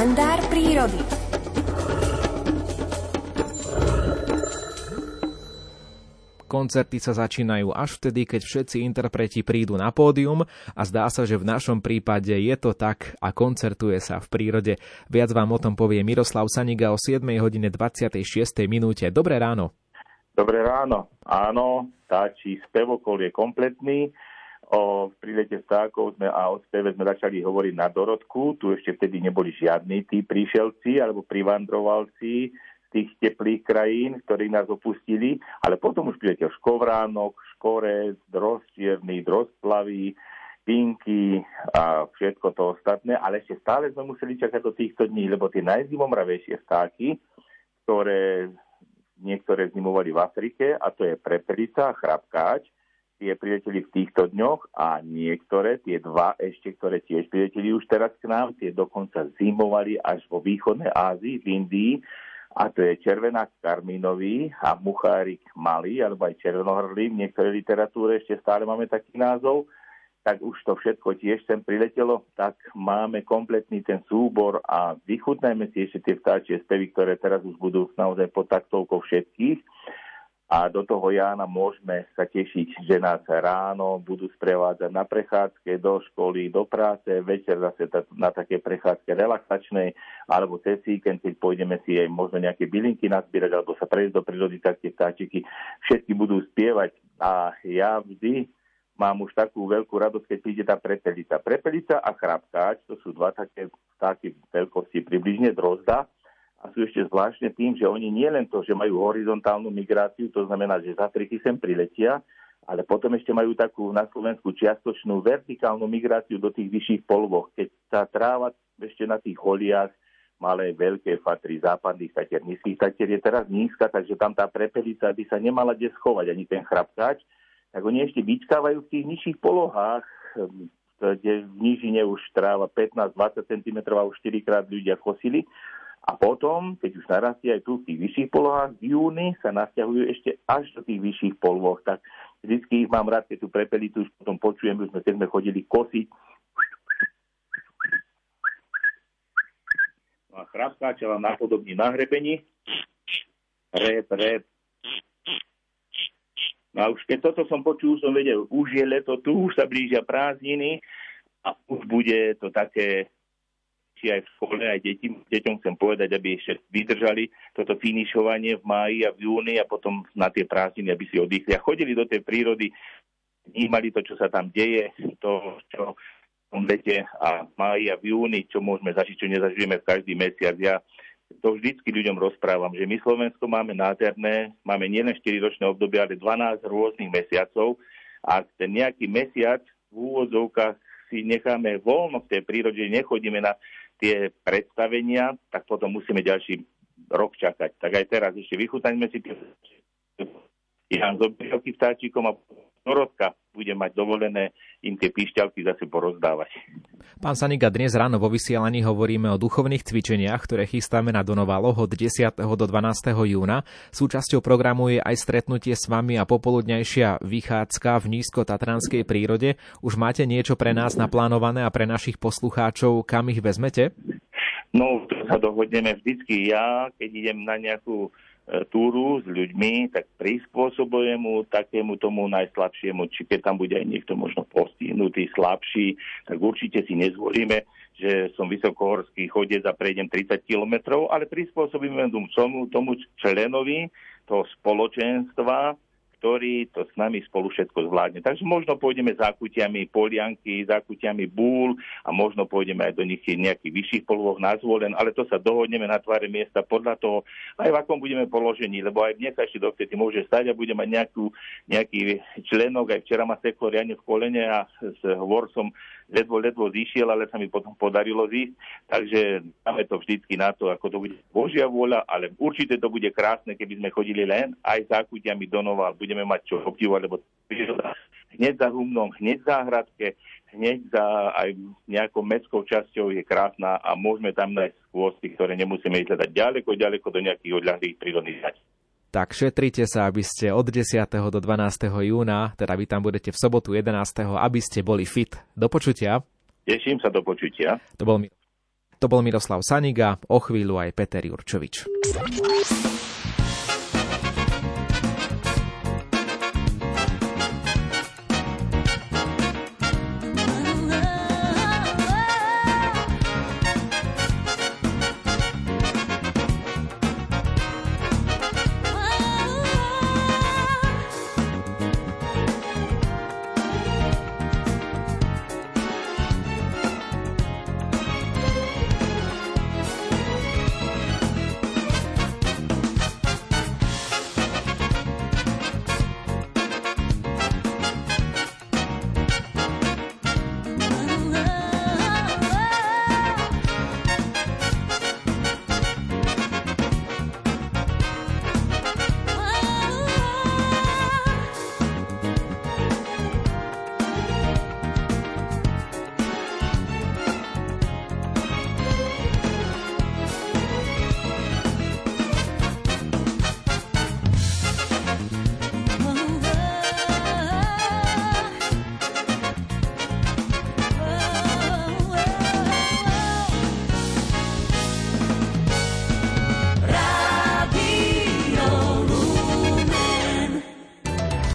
kalendár prírody. Koncerty sa začínajú až vtedy, keď všetci interpreti prídu na pódium a zdá sa, že v našom prípade je to tak a koncertuje sa v prírode. Viac vám o tom povie Miroslav Saniga o 7 hodine 26. minúte. Dobré ráno. Dobré ráno. Áno, táči spevokol je kompletný. O prilete vtákov sme a o speve sme začali hovoriť na Dorotku. Tu ešte vtedy neboli žiadni tí príšelci alebo privandrovalci tých teplých krajín, ktorí nás opustili, ale potom už priletel škovránok, škorec, dros čierny, pinky a všetko to ostatné, ale ešte stále sme museli čakať do týchto dní, lebo tie najzimomravejšie vtáky, ktoré niektoré zimovali v Afrike, a to je prepelica chrapkáč, tie prileteli v týchto dňoch a niektoré, tie dva ešte, ktoré tiež prileteli už teraz k nám, tie dokonca zimovali až vo východnej Ázii, v Indii, a to je červená karmínový a muchárik malý, alebo aj červenohrlý. V niektorej literatúre ešte stále máme taký názov. Tak už to všetko tiež sem priletelo, tak máme kompletný ten súbor a vychutnajme si ešte tie vtáčie spevy, ktoré teraz už budú naozaj pod taktovkou všetkých a do toho Jána môžeme sa tešiť, že nás ráno budú sprevádzať na prechádzke do školy, do práce, večer zase na také prechádzke relaxačnej, alebo cez víkend, keď pôjdeme si aj možno nejaké bylinky nazbierať, alebo sa prejsť do prírody, tak tie vtáčiky všetky budú spievať. A ja vždy mám už takú veľkú radosť, keď príde tá prepelica. Prepelica a chrapkáč, to sú dva také vtáky veľkosti približne drozda, a sú ešte zvláštne tým, že oni nie len to, že majú horizontálnu migráciu, to znamená, že z Afriky sem priletia, ale potom ešte majú takú na Slovensku čiastočnú vertikálnu migráciu do tých vyšších polvoch. Keď sa tráva ešte na tých holiach, malé, veľké fatry, západných tatier, nízkych tatier je teraz nízka, takže tam tá prepelica by sa nemala kde schovať, ani ten chrapkáč, tak oni ešte vyčkávajú v tých nižších polohách, kde v nížine už tráva 15-20 cm a už 4 krát ľudia kosili a potom, keď už narastie aj tu v tých vyšších polohách, v júni sa nasťahujú ešte až do tých vyšších poloh. Tak vždycky ich mám rád, keď tú prepelitu už potom počujem, už sme, keď sme chodili kosiť. No a chrapkáča vám napodobní na hrebení. Rep, rep. No a už keď toto som počul, som vedel, už je leto tu, už sa blížia prázdniny a už bude to také či aj v škole, aj deti, deťom chcem povedať, aby ešte vydržali toto finišovanie v máji a v júni a potom na tie prázdniny, aby si oddychli a chodili do tej prírody, vnímali to, čo sa tam deje, to, čo v tom lete a máji a v júni, čo môžeme zažiť, čo nezažijeme v každý mesiac. Ja to vždycky ľuďom rozprávam, že my Slovensko máme nádherné, máme nielen 4-ročné obdobie, ale 12 rôznych mesiacov a ten nejaký mesiac v úvodzovkách si necháme voľno v tej prírode, nechodíme na tie predstavenia, tak potom musíme ďalší rok čakať. Tak aj teraz ešte vychutaňme si tie Jan Zobrielky vtáčikom a Dorotka bude mať dovolené im tie píšťalky zase porozdávať. Pán Saniga, dnes ráno vo vysielaní hovoríme o duchovných cvičeniach, ktoré chystáme na Donovaloch od 10. do 12. júna. Súčasťou programu je aj stretnutie s vami a popoludňajšia vychádzka v nízko-tatranskej prírode. Už máte niečo pre nás naplánované a pre našich poslucháčov, kam ich vezmete? No, to sa dohodneme vždycky ja, keď idem na nejakú túru s ľuďmi, tak prispôsobujem mu takému tomu najslabšiemu, či keď tam bude aj niekto možno postihnutý, slabší, tak určite si nezvolíme, že som vysokohorský chodec a prejdem 30 kilometrov, ale prispôsobíme tomu, tomu členovi toho spoločenstva, ktorý to s nami spolu všetko zvládne. Takže možno pôjdeme zákutiami polianky, zákutiami búl a možno pôjdeme aj do nich nejakých vyšších polovoch na zvolen, ale to sa dohodneme na tváre miesta podľa toho, aj v akom budeme položení, lebo aj dnes ešte dokedy môže stať a bude mať nejakú, nejaký členok, aj včera ma seklo riadne v kolene a s hovor som ledvo, ledvo zišiel, ale sa mi potom podarilo zísť. Takže máme to vždycky na to, ako to bude Božia vôľa, ale určite to bude krásne, keby sme chodili len aj zákutiami do Nova. Budeme mať čo obdivovať, lebo hneď za humnom, hneď za hradke, hneď za aj nejakou mestskou časťou je krásna a môžeme tam nájsť skvosty, ktoré nemusíme ísť hľadať ďaleko, ďaleko do nejakých odľahlých prírodných zať. Tak šetrite sa, aby ste od 10. do 12. júna, teda vy tam budete v sobotu 11. aby ste boli fit. Do počutia. Teším sa do počutia. To bol. To bol Miroslav Saniga, o chvíľu aj Peter Jurčovič.